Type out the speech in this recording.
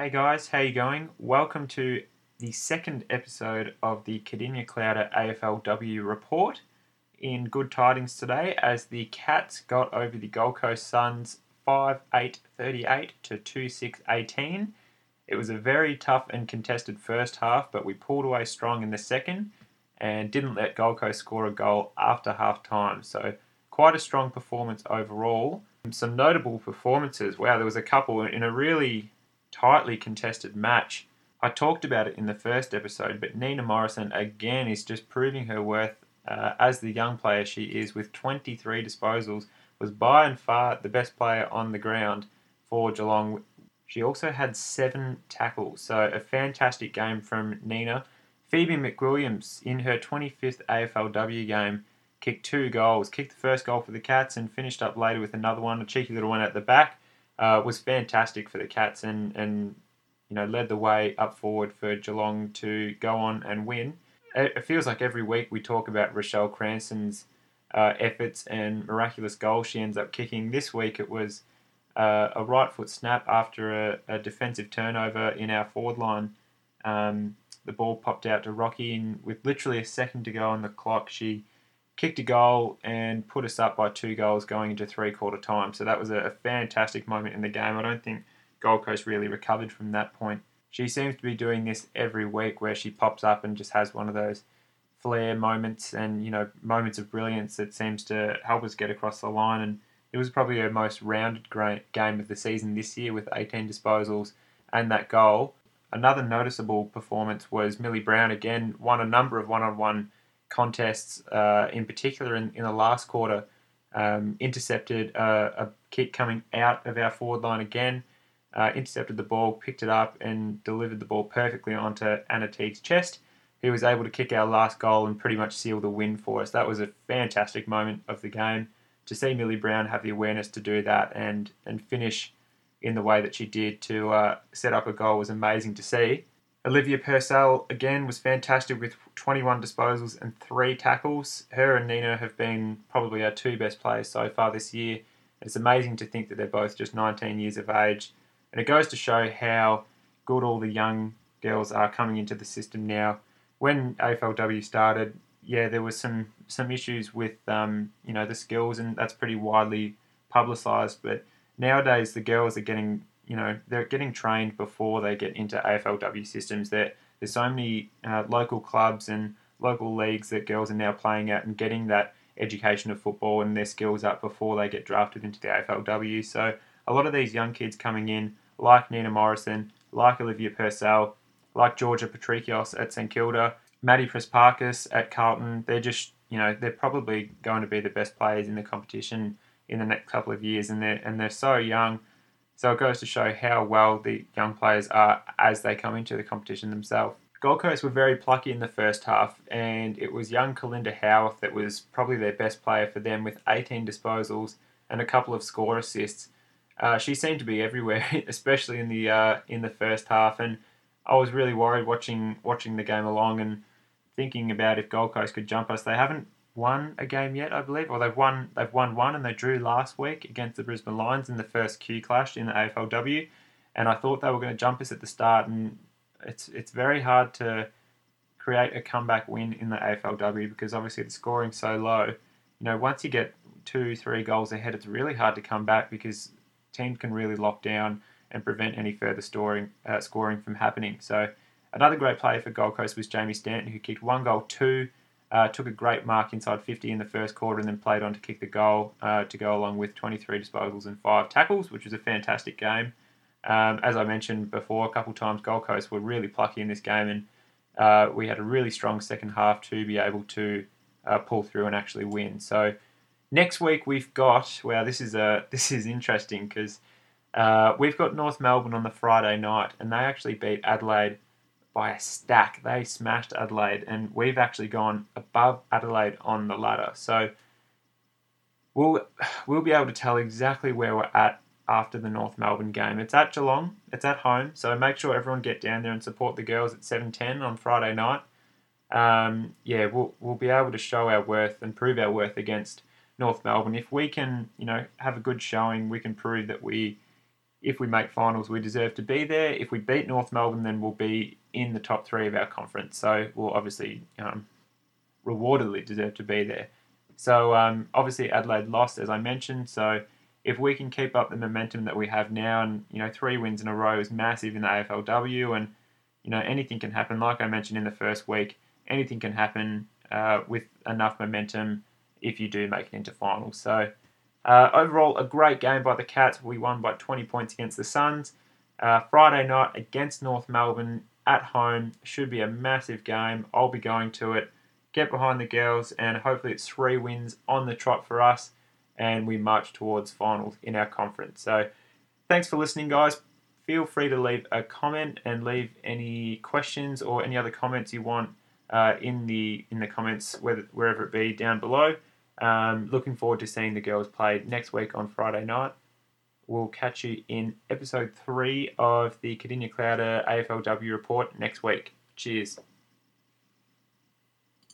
Hey guys, how you going? Welcome to the second episode of the Cardinia Clouder AFLW report. In good tidings today, as the Cats got over the Gold Coast Suns 5 8 38 to 2 6 18. It was a very tough and contested first half, but we pulled away strong in the second and didn't let Gold Coast score a goal after half time. So, quite a strong performance overall. Some notable performances. Wow, there was a couple in a really tightly contested match. I talked about it in the first episode, but Nina Morrison again is just proving her worth uh, as the young player she is with 23 disposals. Was by and far the best player on the ground for Geelong. She also had seven tackles, so a fantastic game from Nina. Phoebe McWilliams in her 25th AFLW game kicked two goals, kicked the first goal for the Cats and finished up later with another one, a cheeky little one at the back. Uh, was fantastic for the Cats and, and you know led the way up forward for Geelong to go on and win. It feels like every week we talk about Richelle Cranston's uh, efforts and miraculous goal she ends up kicking. This week it was uh, a right foot snap after a, a, defensive turnover in our forward line. Um, the ball popped out to Rocky, and with literally a second to go on the clock, she kicked a goal and put us up by two goals going into three quarter time. So that was a, fantastic moment in the game. I don't think Gold Coast really recovered from that point. She seems to be doing this every week where she pops up and just has one of those flair moments and you know moments of brilliance that seems to help us get across the line and it was probably her most rounded game of the season this year with 18 disposals and that goal Another noticeable performance was Millie Brown again, won a number of one on one contests, uh, in particular in, in the last quarter. Um, intercepted a, a, kick coming out of our forward line again, uh, intercepted the ball, picked it up, and delivered the ball perfectly onto Anna Teague's chest, who was able to kick our last goal and pretty much seal the win for us. That was a fantastic moment of the game to see Millie Brown have the awareness to do that and, and finish in the way that she did to uh, set up a goal was amazing to see. Olivia Purcell again was fantastic with 21 disposals and three tackles. Her and Nina have been probably our two best players so far this year. It's amazing to think that they're both just 19 years of age, and it goes to show how good all the young girls are coming into the system now. When AFLW started, yeah, there was some some issues with um, you know the skills, and that's pretty widely publicised. But nowadays the girls are getting you know they're getting trained before they get into AFLW systems. There, there's so many uh, local clubs and local leagues that girls are now playing at and getting that education of football and their skills up before they get drafted into the AFLW. So a lot of these young kids coming in, like Nina Morrison, like Olivia Purcell, like Georgia Patrikios at St Kilda, Maddie Prespakis at Carlton, they're just you know they're probably going to be the best players in the competition in the next couple of years, and they're and they're so young. So it goes to show how well the young players are as they come into the competition themselves. Gold Coast were very plucky in the first half, and it was young Kalinda Howarth that was probably their best player for them with 18 disposals and a couple of score assists. Uh, she seemed to be everywhere, especially in the uh, in the first half, and I was really worried watching watching the game along and thinking about if Gold Coast could jump us. They haven't won a game yet, I believe, or they've won they've won one and they drew last week against the Brisbane Lions in the first Q clash in the AFLW, and I thought they were going to jump us at the start, and it's it's very hard to create a comeback win in the AFLW because obviously the scoring's so low. You know, once you get two, three goals ahead, it's really hard to come back because teams can really lock down and prevent any further storing, uh, scoring from happening. So another great player for Gold Coast was Jamie Stanton, who kicked one goal, two uh, took a great mark inside 50 in the first quarter and then played on to kick the goal uh, to go along with 23 disposals and five tackles, which was a fantastic game. Um, as I mentioned before, a couple times Gold Coast were really plucky in this game, and uh, we had a really strong second half to be able to uh, pull through and actually win. So next week we've got well, this is a this is interesting because uh, we've got North Melbourne on the Friday night, and they actually beat Adelaide by a stack. They smashed Adelaide, and we've actually gone above Adelaide on the ladder. So we'll we'll be able to tell exactly where we're at after the North Melbourne game. It's at Geelong. It's at home. So make sure everyone get down there and support the girls at seven ten on Friday night. Um, yeah, we'll we'll be able to show our worth and prove our worth against North Melbourne. If we can, you know, have a good showing, we can prove that we if we make finals, we deserve to be there. If we beat North Melbourne, then we'll be in the top three of our conference. So we'll obviously um, rewardedly deserve to be there. So um, obviously Adelaide lost, as I mentioned. So if we can keep up the momentum that we have now, and you know three wins in a row is massive in the AFLW, and you know anything can happen. Like I mentioned in the first week, anything can happen uh, with enough momentum if you do make it into finals. So uh, overall, a great game by the Cats. We won by 20 points against the Suns. Uh, Friday night against North Melbourne at home should be a massive game. I'll be going to it. Get behind the girls, and hopefully it's three wins on the trot for us, and we march towards finals in our conference. So, thanks for listening, guys. Feel free to leave a comment and leave any questions or any other comments you want uh, in the in the comments, whether, wherever it be down below. Um, looking forward to seeing the girls play next week on Friday night. We'll catch you in episode three of the Cardinia Clouder AFLW report next week. Cheers.